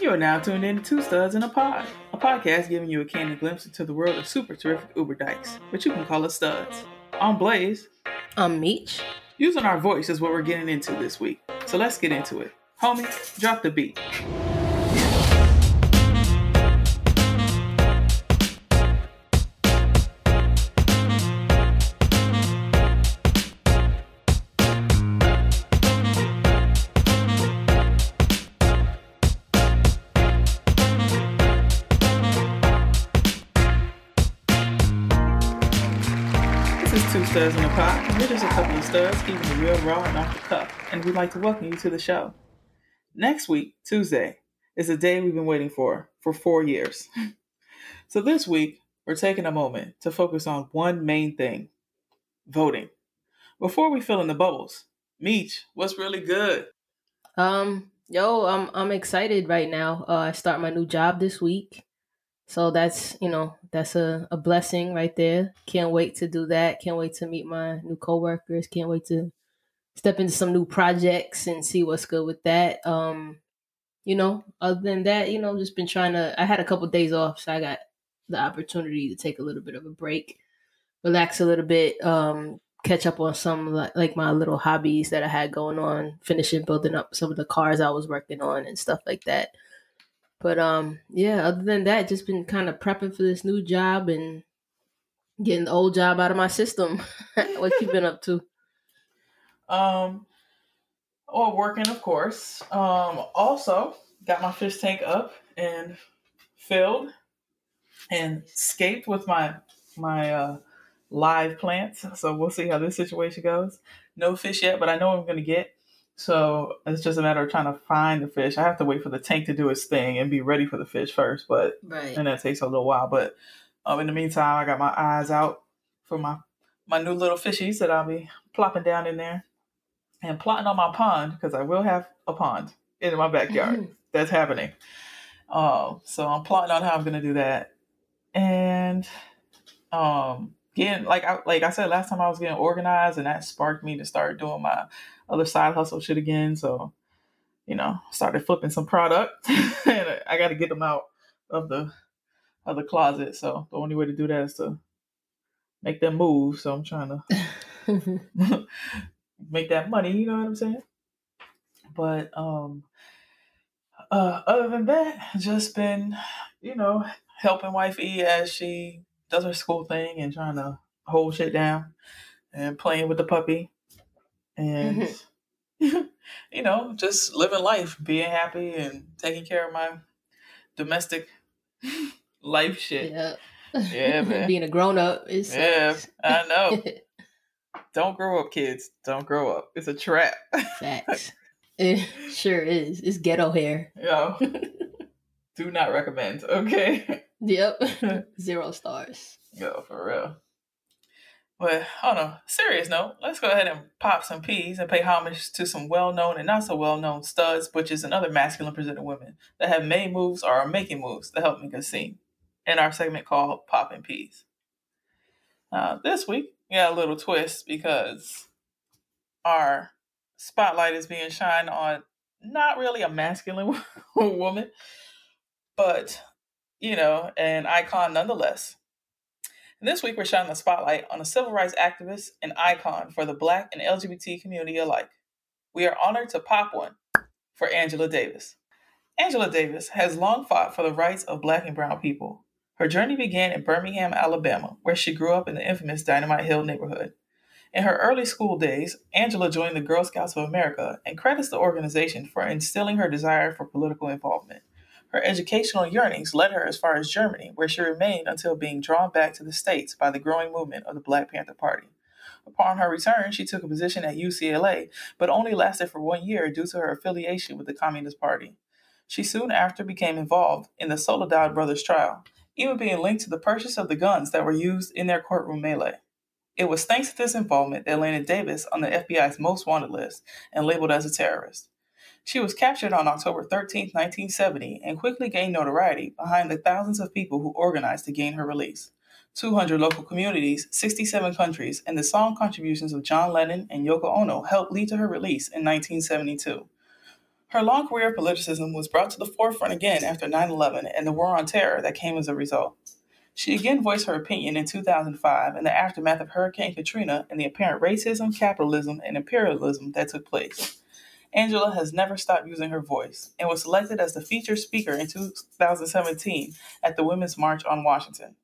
You are now tuned in to Two Studs in a Pod, a podcast giving you a candid glimpse into the world of super terrific Uber dykes, but you can call us studs. I'm Blaze. I'm Meech. Using our voice is what we're getting into this week, so let's get into it. Homie, drop the beat. Just a couple of studs keeping it real raw and off the cuff, and we'd like to welcome you to the show. Next week, Tuesday, is a day we've been waiting for for four years. so this week, we're taking a moment to focus on one main thing voting. Before we fill in the bubbles, Meech, what's really good? Um, yo, I'm I'm excited right now. Uh, I start my new job this week, so that's you know that's a, a blessing right there. Can't wait to do that. Can't wait to meet my new coworkers. Can't wait to step into some new projects and see what's good with that. Um, you know, other than that, you know, just been trying to. I had a couple days off, so I got the opportunity to take a little bit of a break, relax a little bit, um, catch up on some like my little hobbies that I had going on, finishing building up some of the cars I was working on and stuff like that. But um, yeah, other than that, just been kind of prepping for this new job and getting the old job out of my system. what you been up to? Um, or working, of course. Um, also got my fish tank up and filled and scaped with my my uh, live plants. So we'll see how this situation goes. No fish yet, but I know I'm going to get. So it's just a matter of trying to find the fish. I have to wait for the tank to do its thing and be ready for the fish first, but Right. and that takes a little while. But um, in the meantime, I got my eyes out for my my new little fishies that I'll be plopping down in there and plotting on my pond because I will have a pond in my backyard. That's happening. Um, so I'm plotting on how I'm gonna do that, and um, getting like I like I said last time I was getting organized, and that sparked me to start doing my other side hustle shit again. So you know, started flipping some product, and I got to get them out of the of the closet. So the only way to do that is to make them move. So I'm trying to make that money. You know what I'm saying? But um, uh, other than that, just been you know helping wifey as she does her school thing and trying to hold shit down and playing with the puppy and mm-hmm. you know just living life, being happy and taking care of my domestic life shit. yeah. Yeah, man. Being a grown up is Yeah, I know. Don't grow up, kids. Don't grow up. It's a trap. Facts. It sure is. It's ghetto hair. Yo, do not recommend. Okay. Yep. Zero stars. Yo, for real. But on a serious note, let's go ahead and pop some peas and pay homage to some well-known and not so well-known studs, butches, and other masculine presented women that have made moves or are making moves to help make us seen in our segment called Popping Peas. Uh, this week, we got a little twist because our spotlight is being shined on not really a masculine woman, but, you know, an icon nonetheless. And this week, we're shining the spotlight on a civil rights activist and icon for the Black and LGBT community alike. We are honored to pop one for Angela Davis. Angela Davis has long fought for the rights of Black and Brown people. Her journey began in Birmingham, Alabama, where she grew up in the infamous Dynamite Hill neighborhood. In her early school days, Angela joined the Girl Scouts of America and credits the organization for instilling her desire for political involvement. Her educational yearnings led her as far as Germany, where she remained until being drawn back to the States by the growing movement of the Black Panther Party. Upon her return, she took a position at UCLA, but only lasted for one year due to her affiliation with the Communist Party. She soon after became involved in the Soledad brothers' trial, even being linked to the purchase of the guns that were used in their courtroom melee. It was thanks to this involvement that landed Davis on the FBI's most wanted list and labeled as a terrorist. She was captured on October 13, 1970, and quickly gained notoriety behind the thousands of people who organized to gain her release. 200 local communities, 67 countries, and the song contributions of John Lennon and Yoko Ono helped lead to her release in 1972. Her long career of politicism was brought to the forefront again after 9 11 and the war on terror that came as a result. She again voiced her opinion in 2005 in the aftermath of Hurricane Katrina and the apparent racism, capitalism, and imperialism that took place. Angela has never stopped using her voice and was selected as the featured speaker in 2017 at the Women's March on Washington.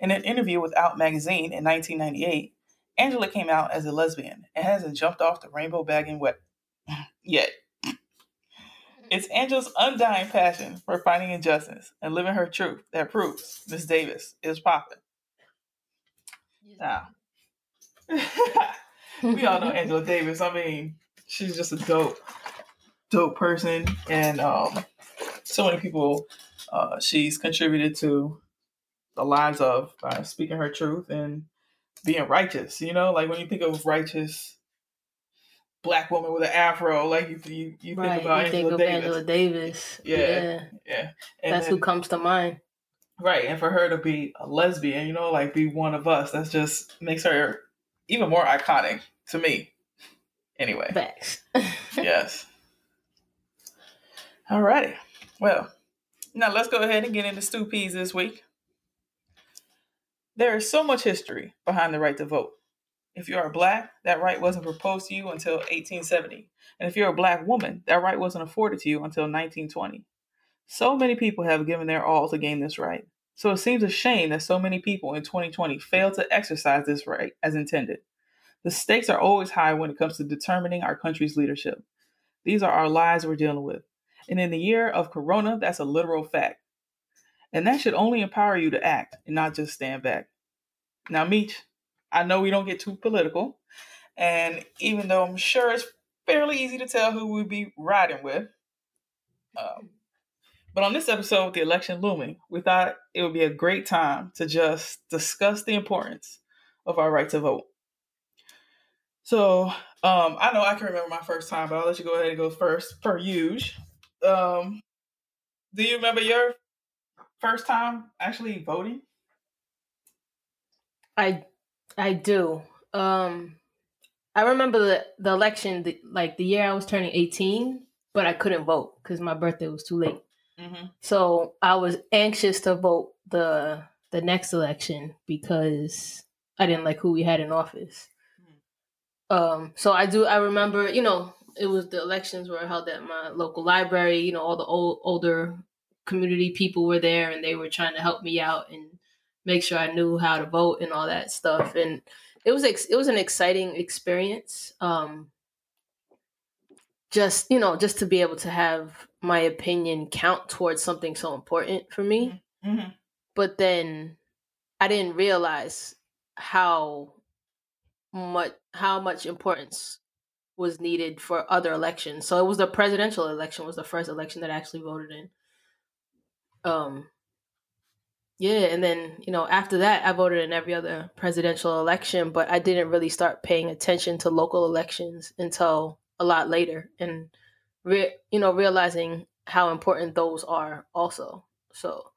In an interview with Out magazine in 1998, Angela came out as a lesbian and hasn't jumped off the rainbow wagon wet yet. It's Angela's undying passion for fighting injustice and living her truth that proves Miss Davis is popping. Now, we all know Angela Davis. I mean, she's just a dope, dope person, and um, so many people uh, she's contributed to the lives of by speaking her truth and being righteous. You know, like when you think of righteous black woman with an afro, like you you, you right. think about you Angela think of Davis. Angela Davis. Yeah, Yeah. yeah. That's then- who comes to mind. Right, and for her to be a lesbian, you know, like be one of us, that's just makes her even more iconic to me. Anyway, Facts. yes. All righty. Well, now let's go ahead and get into stew peas this week. There is so much history behind the right to vote. If you are black, that right wasn't proposed to you until 1870. And if you're a black woman, that right wasn't afforded to you until 1920. So many people have given their all to gain this right. So it seems a shame that so many people in 2020 fail to exercise this right as intended. The stakes are always high when it comes to determining our country's leadership. These are our lives we're dealing with. And in the year of Corona, that's a literal fact. And that should only empower you to act and not just stand back. Now, Meech, I know we don't get too political. And even though I'm sure it's fairly easy to tell who we'd be riding with, um, but on this episode, with the election looming, we thought it would be a great time to just discuss the importance of our right to vote. So um, I know I can remember my first time, but I'll let you go ahead and go first, per usual. Um, do you remember your first time actually voting? I I do. Um I remember the the election the, like the year I was turning 18, but I couldn't vote cuz my birthday was too late. Mm-hmm. So I was anxious to vote the the next election because I didn't like who we had in office. Um so I do I remember, you know, it was the elections were held at my local library, you know, all the old older community people were there and they were trying to help me out and make sure I knew how to vote and all that stuff. And it was ex- it was an exciting experience. Um, just you know, just to be able to have my opinion count towards something so important for me. Mm-hmm. But then I didn't realize how much how much importance was needed for other elections. So it was the presidential election was the first election that I actually voted in. Um yeah, and then, you know, after that I voted in every other presidential election, but I didn't really start paying attention to local elections until a lot later and re- you know, realizing how important those are also. So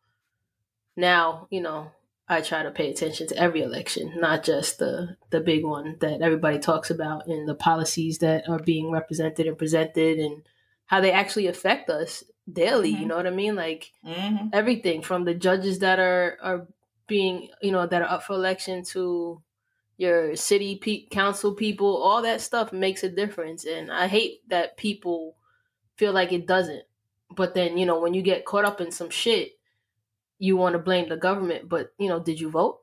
now, you know, I try to pay attention to every election, not just the the big one that everybody talks about and the policies that are being represented and presented and how they actually affect us daily. You Mhm. know what I mean? Like Mm-hmm. everything from the judges that are are being you know that are up for election to your city pe- council people all that stuff makes a difference and i hate that people feel like it doesn't but then you know when you get caught up in some shit you want to blame the government but you know did you vote?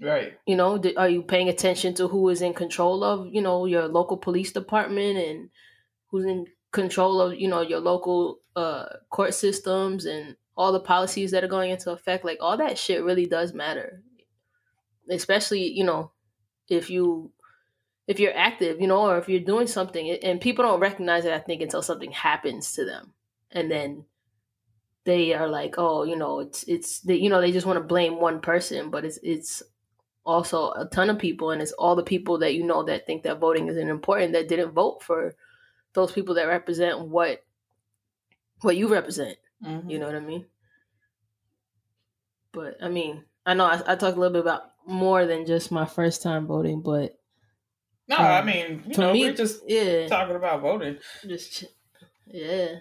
Right. you know did, are you paying attention to who is in control of you know your local police department and who's in control of you know your local uh court systems and all the policies that are going into effect? Like all that shit really does matter. Especially you know if you if you're active you know or if you're doing something and people don't recognize it i think until something happens to them. And then they are like oh you know it's it's they, you know they just want to blame one person but it's it's also a ton of people and it's all the people that you know that think that voting isn't important that didn't vote for those people that represent what what you represent Mm-hmm. you know what i mean but i mean i know i, I talked a little bit about more than just my first time voting but No, I Um, mean, you know, me we're just yeah talking about voting. just yeah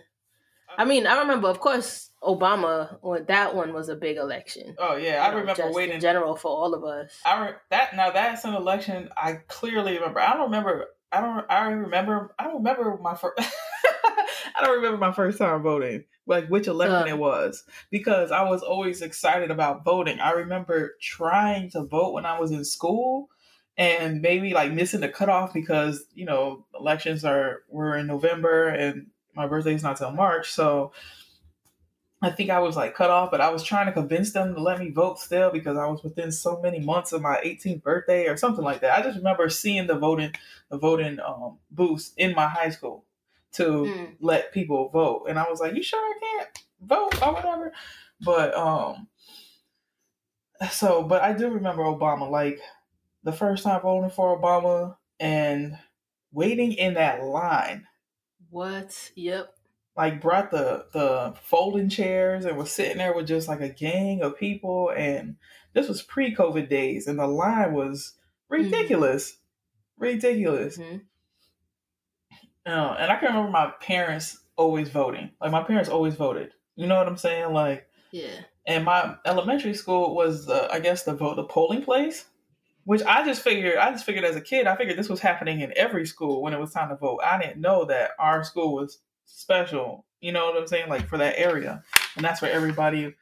I mean, I remember, of course, Obama. Well, that one was a big election. Oh yeah, I know, remember just waiting. in general for all of us. I re- that now that's an election I clearly remember. I don't remember. I don't. I remember. I don't remember my first. I don't remember my first time voting, like which election Uh. it was, because I was always excited about voting. I remember trying to vote when I was in school, and maybe like missing the cutoff because you know elections are were in November and my birthday's not till March, so I think I was like cut off, but I was trying to convince them to let me vote still because I was within so many months of my 18th birthday or something like that. I just remember seeing the voting the voting um, booths in my high school to Mm. let people vote, and I was like, "You sure I can't vote or whatever?" But um, so but I do remember Obama, like the first time voting for Obama and waiting in that line What? Yep. Like brought the the folding chairs and was sitting there with just like a gang of people. And this was pre-covid days and the line was ridiculous. Ridiculous. Mhm. uh, and i can remember my parents always voting. Like my parents always voted. You know what i'm saying? Like Yeah. and my elementary school was the i guess the vote the polling place which i just figured i just figured as a kid i figured this was happening in every school when it was time to vote. I didn't know that our school was special you know what i'm saying like for that area and that's where everybody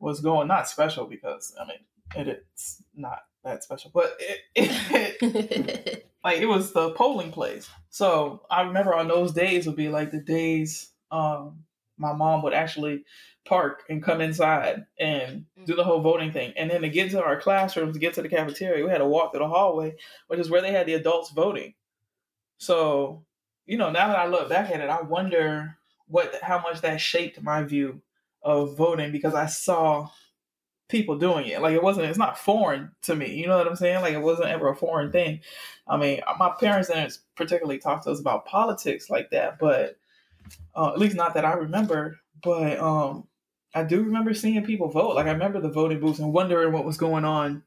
was going not special because i mean it, it's not that special but it, it like it was the polling place. So I remember on those days would be like the days um my mom would actually park and come inside and do the whole voting thing. And then to get to our classrooms, to get to the cafeteria, we had to walk through the hallway, which is where they had the adults voting. So, you know, now that I look back at it, I wonder what how much that shaped my view of voting because I saw people doing it. Like it wasn't it's not foreign to me. You know what I'm saying? Like it wasn't ever a foreign thing. I mean, my parents didn't particularly talk to us about politics like that, but uh, at least not that I remember. But um, I do remember seeing people vote. Like I remember the voting booths and wondering what was going on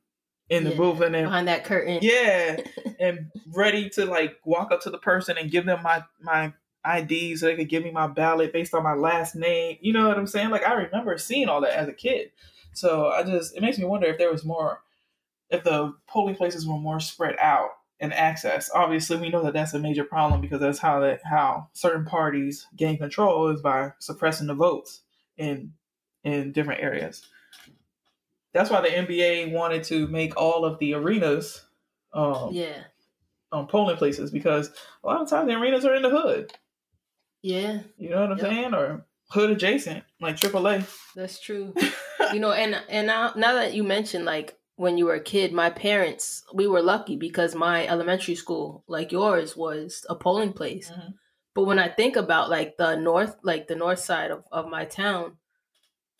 in the Yeah. booth, and then Behind that curtain. yeah, and ready to like walk up to the person and give them my my ID so they could give me my ballot based on my last name. You know what I'm saying? Like I remember seeing all that as a kid. So I just it makes me wonder if there was more, if the polling places were more spread out and access. Obviously, we know that that's a major problem because that's how that how certain parties gain control is by suppressing the votes in in different areas. That's why the NBA wanted to make all of the arenas um, Yeah. um, polling places because a lot of times the arenas are in the hood. Yeah. You know what I'm Yep. saying? Or hood adjacent, like AAA. That's true. you know, and and now now that you mentioned like when you were a kid, my parents we were lucky because my elementary school, like yours, was a polling place. Mhm. But when I think about like the north, like the north side of, of my town,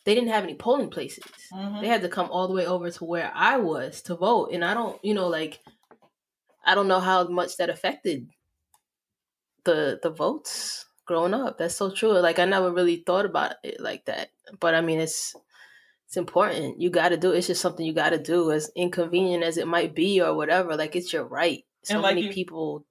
they didn't have any polling places. Mhm. They had to come all the way over to where I was to vote. And I don't, you know, like I don't know how much that affected the the votes growing up. That's so true. Like I never really thought about it like that. But I mean it's it's important. You gotta do it. it's just something you gotta do, as inconvenient as it might be or whatever. Like it's your right. So like many you- people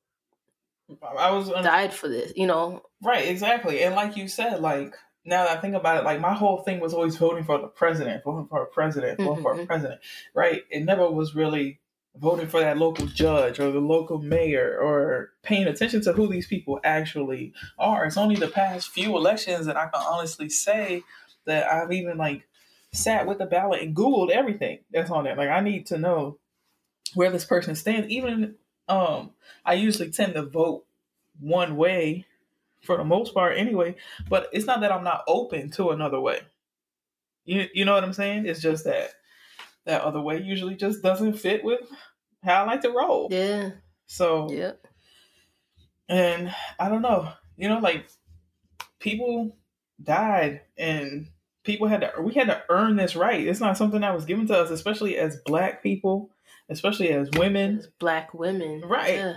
I was um, died for this, you know. right, exactly. And like you said, like now that I think about it, like my whole thing was always voting for the president, voting for a president, voting for a president. Right? It never was really voting for that local judge or the local mayor or paying attention to who these people actually are. It's only the past few elections that I can honestly say that I've even like sat with the ballot and Googled everything that's on there. Like I need to know where this person stands. Even um I usually tend to vote one way for the most part anyway, but it's not that I'm not open to another way. You you know what I'm saying? It's just that that other way usually just doesn't fit with how I like to roll. Yeah. So Yep. and I don't know, you know, like people died and people had to we had to earn this right. It's not something that was given to us, especially as black people, especially as women. As black women. Right. Yeah.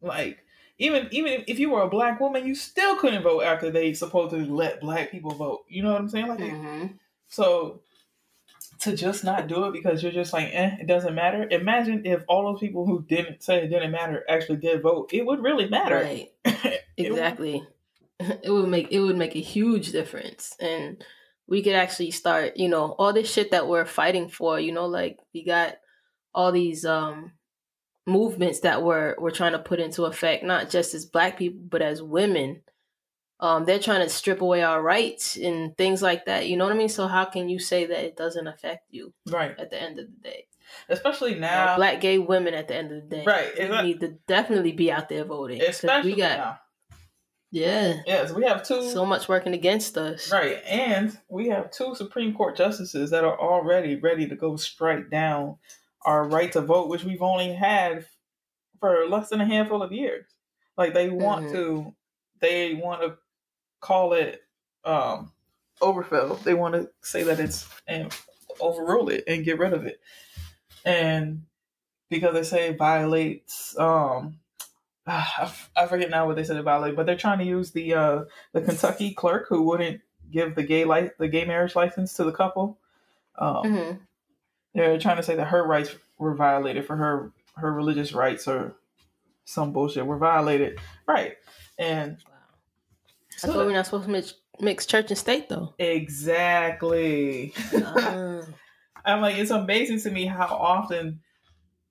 Like even even if you were a black woman, you still couldn't vote after they supposedly let black people vote. You know what I'm saying? Like hmm so to just not do it because you're just like, eh, it doesn't matter. Imagine if all those people who didn't say it didn't matter actually did vote. It would really matter. Right. It would- Exactly. it would make it would make a huge difference and we could actually start you know all this shit that we're fighting for you know like we got all these um movements that we're we're trying to put into effect not just as black people but as women. Um they're trying to strip away our rights and things like that. You know what i mean? So how can you say that it doesn't affect you right. at the end of the day? Especially now. know, black gay women at the end of the day. Right, we exact- need to definitely be out there voting. especially we got now. Yeah. Yes we have two so much working against us. Right, and we have two Supreme Court justices that are already ready to go strike down our right to vote, which we've only had for less than a handful of years. Like they want Mhm. to, they want to call it um, overfill. They want to say that it's and overrule it and get rid of it, and because they say it violates. Um, I, forget now what they said about it but they're trying to use the uh, the Kentucky clerk who wouldn't give the gay li- the gay marriage license to the couple. Um, hmm They're trying to say that her rights were violated for her her religious rights or some bullshit were violated, right? And wow so that's why we're not supposed to mix, mix church and state though exactly. Ah. I'm like, it's amazing to me how often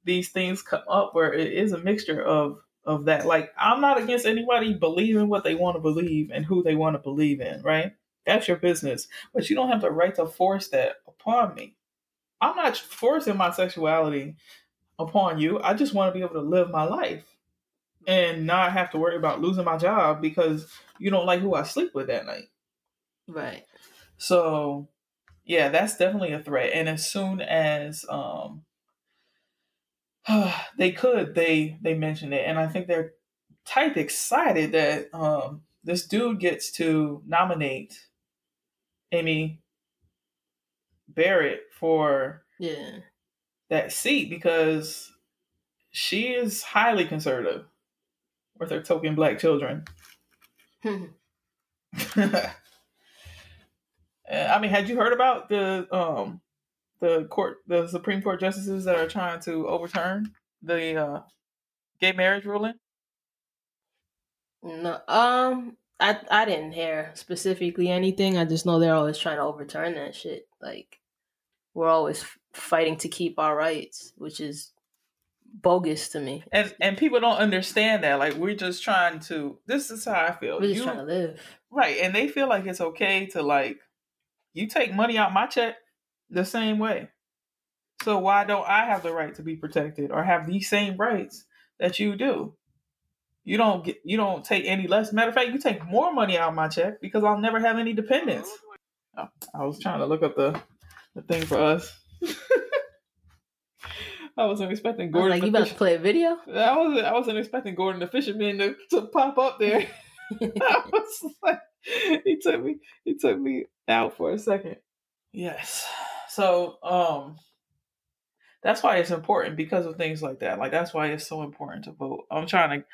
these things come up where it is a mixture of of that. Like, I'm not against anybody believing what they want to believe and who they want to believe in, right? That's your business. But you don't have the right to force that upon me. I'm not forcing my sexuality upon you. I just want to be able to live my life and not have to worry about losing my job because you don't like who I sleep with that night. right So, yeah, that's definitely a threat. And as soon as um they could, they they mentioned it, and I think they're type excited that um this dude gets to nominate Amy Barrett for yeah that seat because she is highly conservative with her token black children. Uh, I mean, had you heard about the um the court the Supreme Court justices that are trying to overturn the uh gay marriage ruling? No, um, I I didn't hear specifically anything. I just know they're always trying to overturn that shit. Like we're always fighting to keep our rights, which is bogus to me. And and people don't understand that. Like we're just trying to this is how I feel. We're just You- trying to live. right, and they feel like it's okay to like you take money out my check the same way. So why don't I have the right to be protected or have these same rights that you do? You don't get you don't take any less. Matter of fact, you take more money out of my check because I'll never have any dependents. Oh, I was trying to look up the the thing for us. I wasn't expecting I was Gordon. like, you about Fish- to play a video? I wasn't. I wasn't expecting Gordon the Fisherman to, to pop up there. I was like, he took me. He took me out for a second. Yes. So, um, that's why it's important because of things like that. Like that's why it's so important to vote. I'm trying to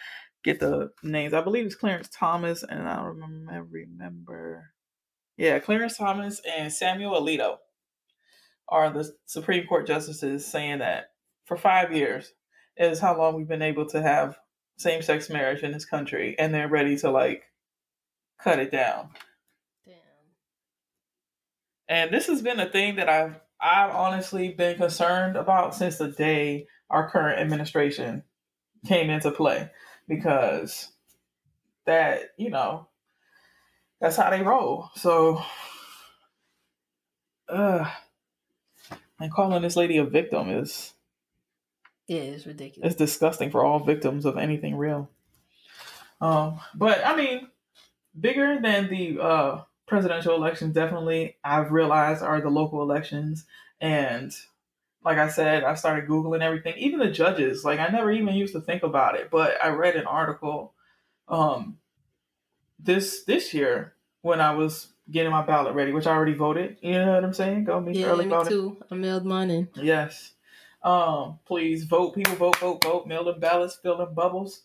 get the names. I believe it's Clarence Thomas, and I don't remember. Remember, yeah, Clarence Thomas and Samuel Alito are the Supreme Court justices saying that for five years is how long we've been able to have same sex marriage in this country, and they're ready to like cut it down. Damn. And this has been a thing that I've I've honestly been concerned about since the day our current administration came into play because that, you know, that's how they roll. So uh and calling this lady a victim is Yeah, it's ridiculous. it's disgusting for all victims of anything real. Um, but I mean, bigger than the uh, presidential elections, definitely I've realized are the local elections. And like I said, I started googling everything, even the judges. Like I never even used to think about it, but I read an article um, this this year when I was getting my ballot ready, which I already voted. You know what I'm saying? Go me Yeah, early me voting. too. I mailed mine in. Yes. Um, please vote. People vote, vote, vote. Mail in ballots, fill in bubbles.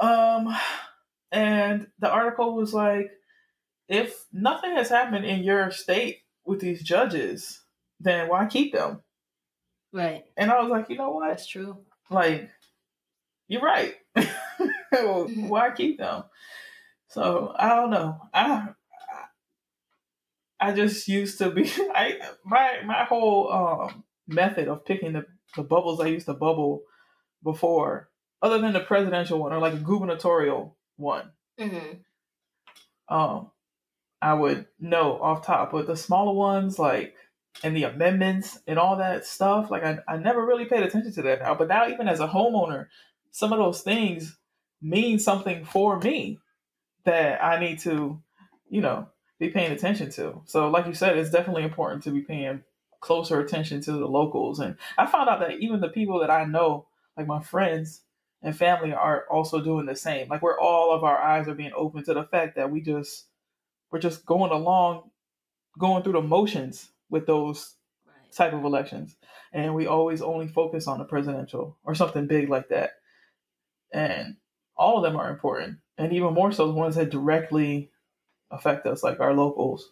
Um, and the article was like, if nothing has happened in your state with these judges, then why keep them? Right. And I was like, you know what? That's true. Like, you're right. why keep them? So I don't know. I I just used to be I my my whole um, method of picking the, the bubbles I used to bubble before, other than the presidential one or like a gubernatorial one. Mm-hmm. Um, I would know off top, but the smaller ones like and the amendments and all that stuff, like I, I never really paid attention to that now. But now even as a homeowner, some of those things mean something for me that I need to, you know, be paying attention to. So, like you said, it's definitely important to be paying closer attention to the locals. And I found out that even the people that I know, like my friends and family, are also doing the same. Like we're all of our eyes are being open to the fact that we just we're just going along, going through the motions with those Right. type of elections, and we always only focus on the presidential or something big like that. And all of them are important, and even more so the ones that directly affect us, like our locals,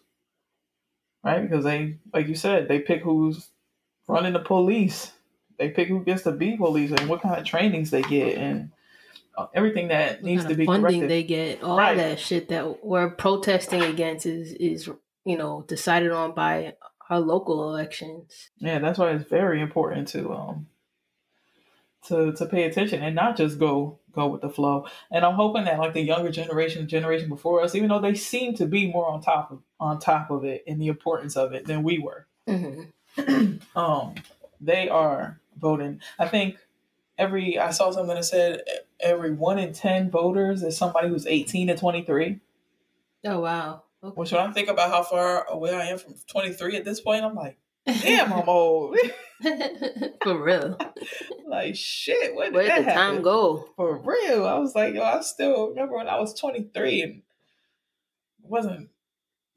right? Because they, like you said, they pick who's running the police, they pick who gets to be police, and what kind of trainings they get, and uh, everything that What needs to be funding corrected. they get, all Right. that shit that we're protesting against is is you know decided on by our local elections. Yeah, that's why it's very important to um to to pay attention and not just go go with the flow. And I'm hoping that like the younger generation, generation before us, even though they seem to be more on top of on top of it and the importance of it than we were, Mm-hmm. um, they are voting. I think every I saw something that said every one in ten voters is somebody who's 18 to 23. Oh wow. Okay. Which when I think about how far away I am from 23 at this point, I'm like, damn, I'm old. For real. like shit, where did Where that did the happen? time go? For real, I was like, yo, I still remember when I was 23 and wasn't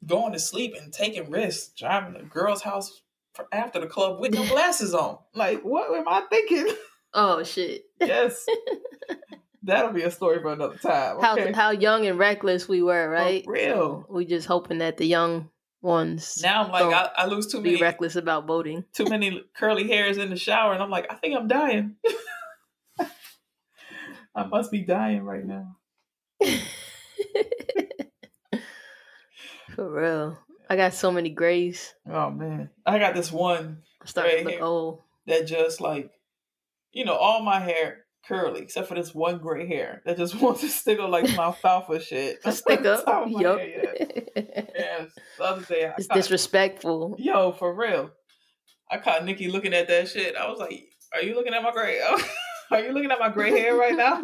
going to sleep and taking risks, driving to girl's house for after the club with no glasses on. Like, what am I thinking? Oh shit. yes, that'll be a story for another time. How Okay. how young and reckless we were, right? real. So we just hoping that the young ones now I'm like, I, I lose too be many, reckless about voting. too many curly hairs in the shower, and I'm like, I think I'm dying. I must be dying right now. For real. I got so many grays. Oh man, I got this one I'm starting to look old. that just like, you know, all my hair curly except for this one gray hair that just wants to stick up like my alfalfa shit. To stick up. Top of my yeah. Yes. The other day, I it's caught, disrespectful. yo for real. I caught Nikki looking at that shit. I was like, "Are you looking at my gray? Are you looking at my gray hair right now?"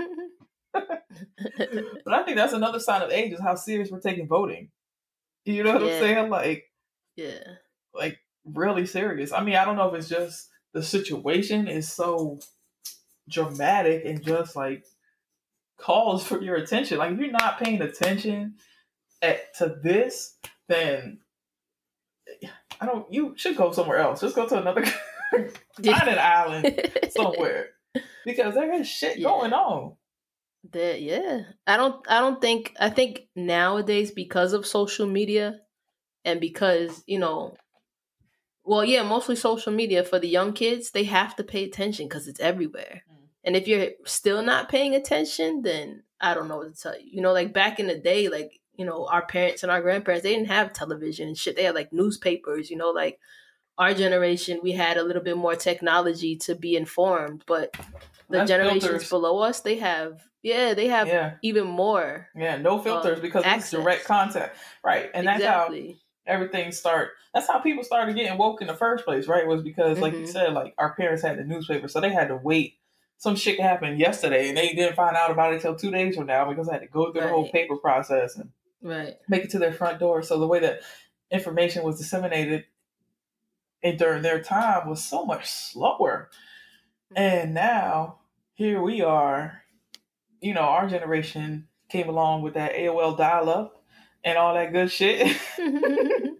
But I think that's another sign of age is how serious we're taking voting. You know what Yeah. I'm saying? Like, yeah. like really serious. I mean, I don't know if it's just the situation is so dramatic and just like calls for your attention. Like if you're not paying attention at, to this, then I don't. You should go somewhere else. Just go to another find an island somewhere because there is shit Yeah. going on. That yeah. I don't I don't think I think nowadays because of social media and because, you know, well, yeah, mostly social media for the young kids, they have to pay attention cuz it's everywhere. And if you're still not paying attention, then I don't know what to tell you. You know, like back in the day, like, you know, our parents and our grandparents, they didn't have television and shit. They had like newspapers, you know, like our generation, we had a little bit more technology to be informed, but the That's generations filters. below us, they have yeah, they have Yeah, even more. yeah, no filters um, because it's direct contact, right? And that's how everything start that's how people started getting woke in the first place right was because like you Mhm. said like our parents had the newspaper so they had to wait some shit happened yesterday and they didn't find out about it until two days from now because they had to go through the whole paper process and right. make it to their front door. So the way that information was disseminated and during their time was so much slower. And now here we are you know our generation came along with that aol dial-up and all that good shit.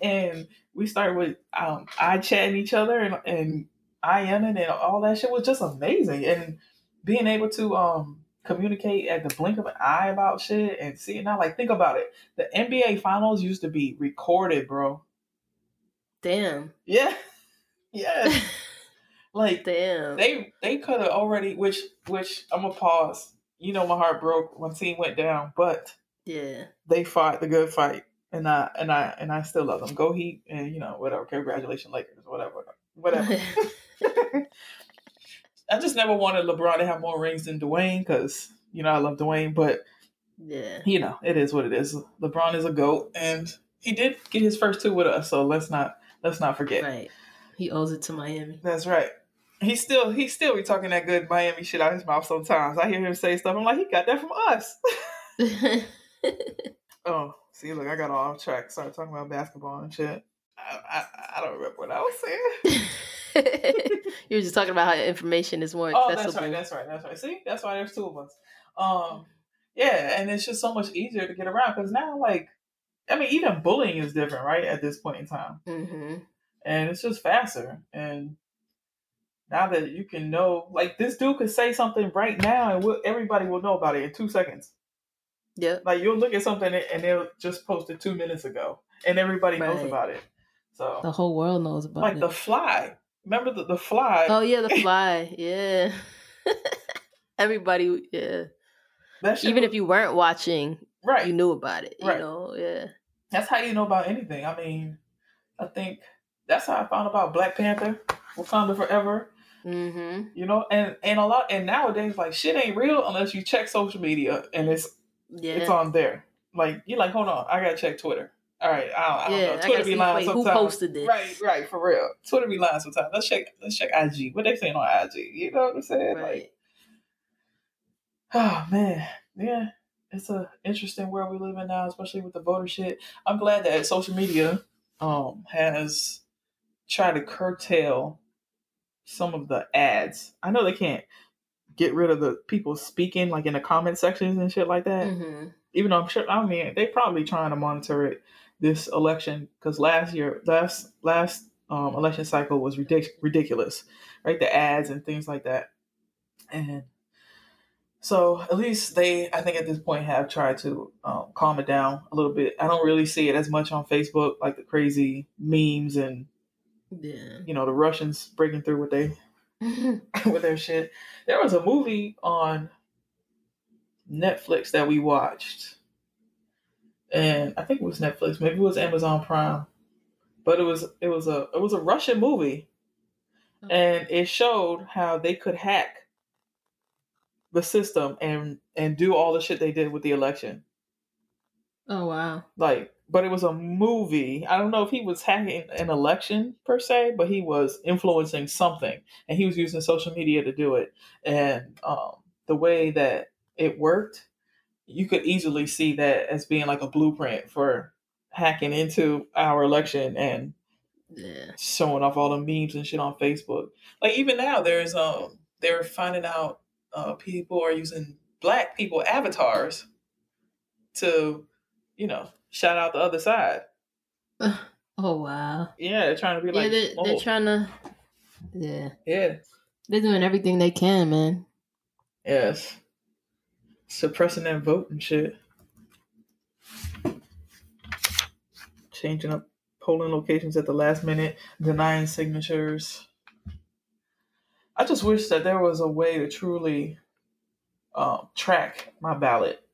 And we started with um, I chatting each other and and IMing and all that shit was just amazing. And being able to um communicate at the blink of an eye about shit and see it now. Like think about it. The NBA finals used to be recorded, bro. Damn. Yeah. Yeah. like Damn. they they could have already which which I'm gonna pause. You know my heart broke when team went down, but Yeah. They fought the good fight, and I and I and I still love them. Go Heat, and you know whatever. Congratulations, Lakers, whatever, whatever. I just never wanted LeBron to have more rings than Dwyane because you know I love Dwyane, but yeah, you know it is what it is. LeBron is a goat, and he did get his first two with us, so let's not let's not forget. Right, he owes it to Miami. That's right. He still he still be talking that good Miami shit out of his mouth sometimes. I hear him say stuff. I'm like, he got that from us. oh, see, look, I got off track. Started talking about basketball and shit. I, I, I don't remember what I was saying. you were just talking about how information is more accessible. Oh, that's right. That's right. That's right. See, that's why there's two of us. Um, yeah, and it's just so much easier to get around because now, like, I mean, even bullying is different, right? At this point in time, mm-hmm. and it's just faster. And now that you can know, like, this dude could say something right now, and we'll, everybody will know about it in two seconds. Yeah, like you'll look at something and they'll just posted two minutes ago, and everybody right. knows about it. So the whole world knows about like it. Like the fly. Remember the, the fly? Oh yeah, the fly. yeah. Everybody, yeah. Even was, if you weren't watching, right, you knew about it. Right. You know, yeah. That's how you know about anything. I mean, I think that's how I found about Black Panther, Wakanda Forever. Mm-hmm. You know, and and a lot, and nowadays, like shit ain't real unless you check social media and it's yeah. it's on there. Like you're like, hold on, I gotta check Twitter. All right, I don't, I don't yeah, know. Twitter be lying wait, sometimes. Who posted this? Right, right, for real. Twitter be lying sometimes. Let's check. Let's check IG. What they saying on IG? You know what I'm saying? Right. Like, oh man, yeah, it's a interesting world we live in now, especially with the voter shit. I'm glad that social media um has tried to curtail some of the ads. I know they can't get rid of the people speaking like in the comment sections and shit like that. Mm-hmm. Even though I'm sure, I mean, they probably trying to monitor it this election because last year, last last um, election cycle was ridic- ridiculous, right? The ads and things like that, and so at least they, I think, at this point, have tried to um, calm it down a little bit. I don't really see it as much on Facebook, like the crazy memes and yeah. you know the Russians breaking through with they with their shit. There was a movie on Netflix that we watched and I think it was Netflix, maybe it was Amazon Prime, but it was it was a it was a Russian movie, and it showed how they could hack the system and and do all the shit they did with the election. Oh wow! Like, but it was a movie. I don't know if he was hacking an election per se, but he was influencing something, and he was using social media to do it. And um, the way that it worked you could easily see that as being like a blueprint for hacking into our election and yeah. showing off all the memes and shit on Facebook. Like even now, there's um they're finding out uh, people are using black people avatars to, you know, shout out the other side. Oh wow! Yeah, they're trying to be like. Yeah, they're, they're trying to. Yeah. Yeah. They're doing everything they can, man. Yes suppressing that vote and shit. Changing up polling locations at the last minute, denying signatures. I just wish that there was a way to truly um, track my ballot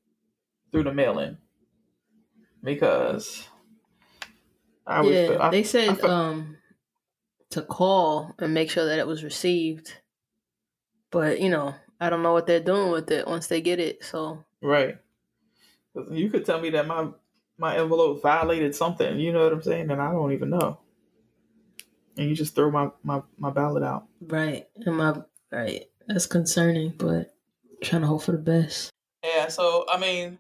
through the mail in because I yeah, I, they said I felt, um, to call and make sure that it was received, but you know I don't know what they're doing with it once they get it. So right, you could tell me that my my envelope violated something. You know what I'm saying? And I don't even know. And you just throw my my my ballot out. Right, and my right. That's concerning, but trying to hope for the best. Yeah. So I mean,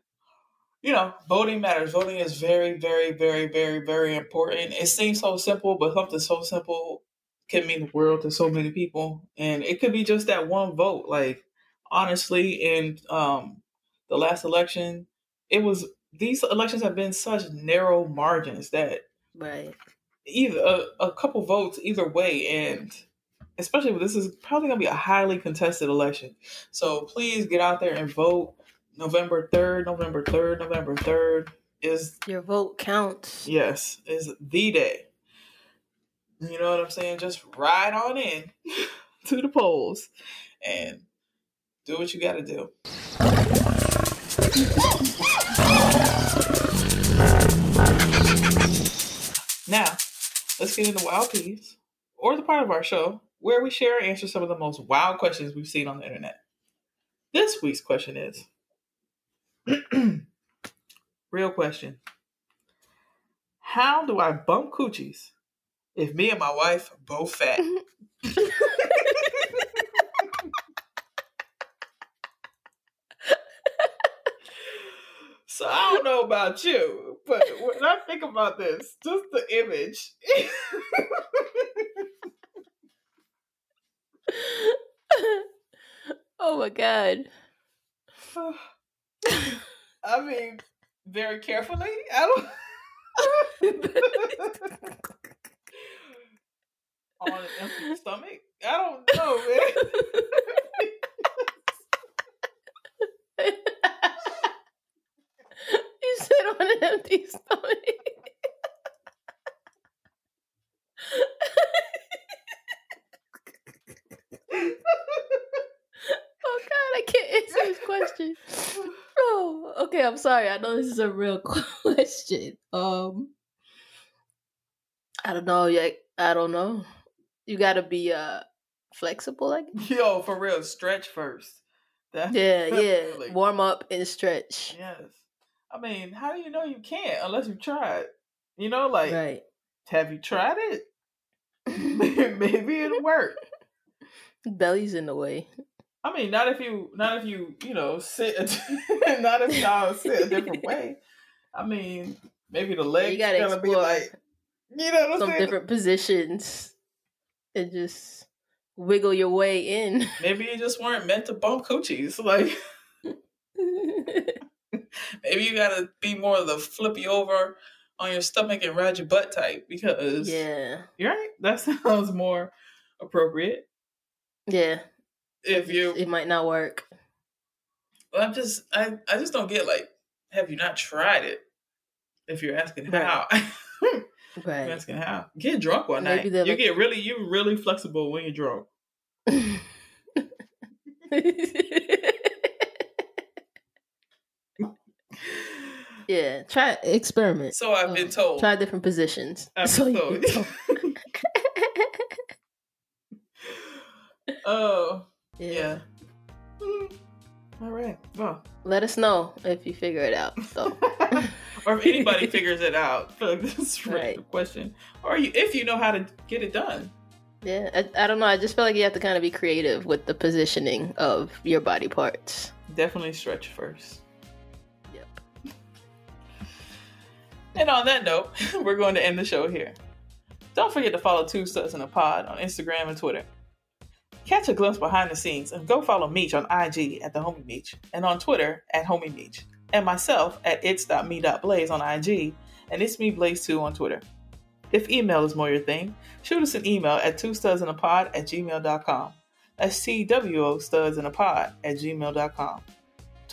you know, voting matters. Voting is very, very, very, very, very important. It seems so simple, but something so simple can mean the world to so many people. And it could be just that one vote. Like honestly, in um, the last election, it was these elections have been such narrow margins that right either a, a couple votes either way, and especially this is probably going to be a highly contested election. So please get out there and vote. November third, November third, November third is your vote counts. Yes, is the day. You know what I'm saying? Just ride on in to the polls and do what you got to do. Now, let's get into wild piece, or the part of our show where we share and answer some of the most wild questions we've seen on the internet. This week's question is real question. How do I bump coochies if me and my wife both fat? so I don't know about you, but when I think about this, just the image. oh my god. I mean, very carefully. I don't. On an empty stomach? I don't know, man. said on an empty stomach. oh God, I can't answer this question. Oh, okay. I'm sorry. I know this is a real question. Um, I don't know. Like, I don't know. You got to be uh flexible. Like, Yo, for real, stretch first. That's yeah, yeah. Warm up and stretch. Yes. I mean, how do you know you can't unless you tried? You know, like, Right. have you tried it? Maybe it'll work. Belly's in the way. I mean, not if you, not if you, you know, sit, a- not if y'all sit a different way. I mean, maybe the legs you gotta be like, you know some saying? different positions and just wiggle your way in. Maybe you just weren't meant to bump coochies. Like, maybe you gotta be more of the flippy over on your stomach and ride your butt type because yeah. you're right. That sounds more appropriate. Yeah. If you, It might not work. Well, I'm just, I, I just don't get like, have you not tried it? If you're asking Right. how, you're Right. asking how. Get drunk one Maybe night. You like- get really, you really flexible when you're drunk. Yeah. Try experiment. So I've been Um, told. Try different positions. I've So told. Oh, yeah. yeah. Mm. All right. Well. Let us know if you figure it out. So or if anybody figures it out for this Right. question, or you, if you know how to get it done. yeah, I, I don't know. I just feel like you have to kind of be creative with the positioning of your body parts. Definitely stretch first. Yep. And on that note, we're going to end the show here. Don't forget to follow Two Studs in a Pod on Instagram and Twitter. Catch a glimpse behind the scenes and go follow Meech on IG at the Homie Meech and on Twitter at Homie Meech and myself at its.me.blaze on IG and it's me Blaze 2 on Twitter. If email is more your thing, shoot us an email at two studs in a pod at gmail.com. That's T-W-O studs in a pod at gmail.com.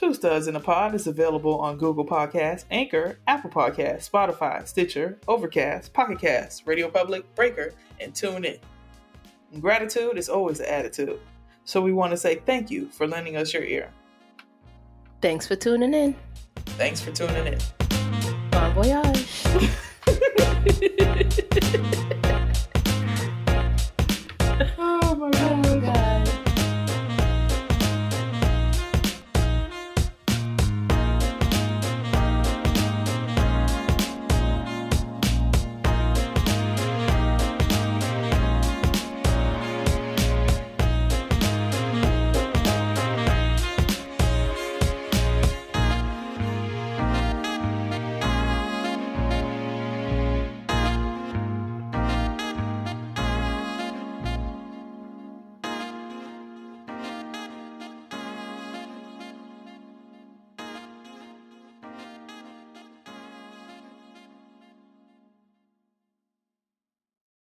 Two Studs in a Pod is available on Google Podcasts, Anchor, Apple Podcasts, Spotify, Stitcher, Overcast, Pocket Cast, Radio Public, Breaker, and TuneIn. Gratitude is always an attitude. So we want to say thank you for lending us your ear. Thanks for tuning in. Thanks for tuning in. Bon voyage.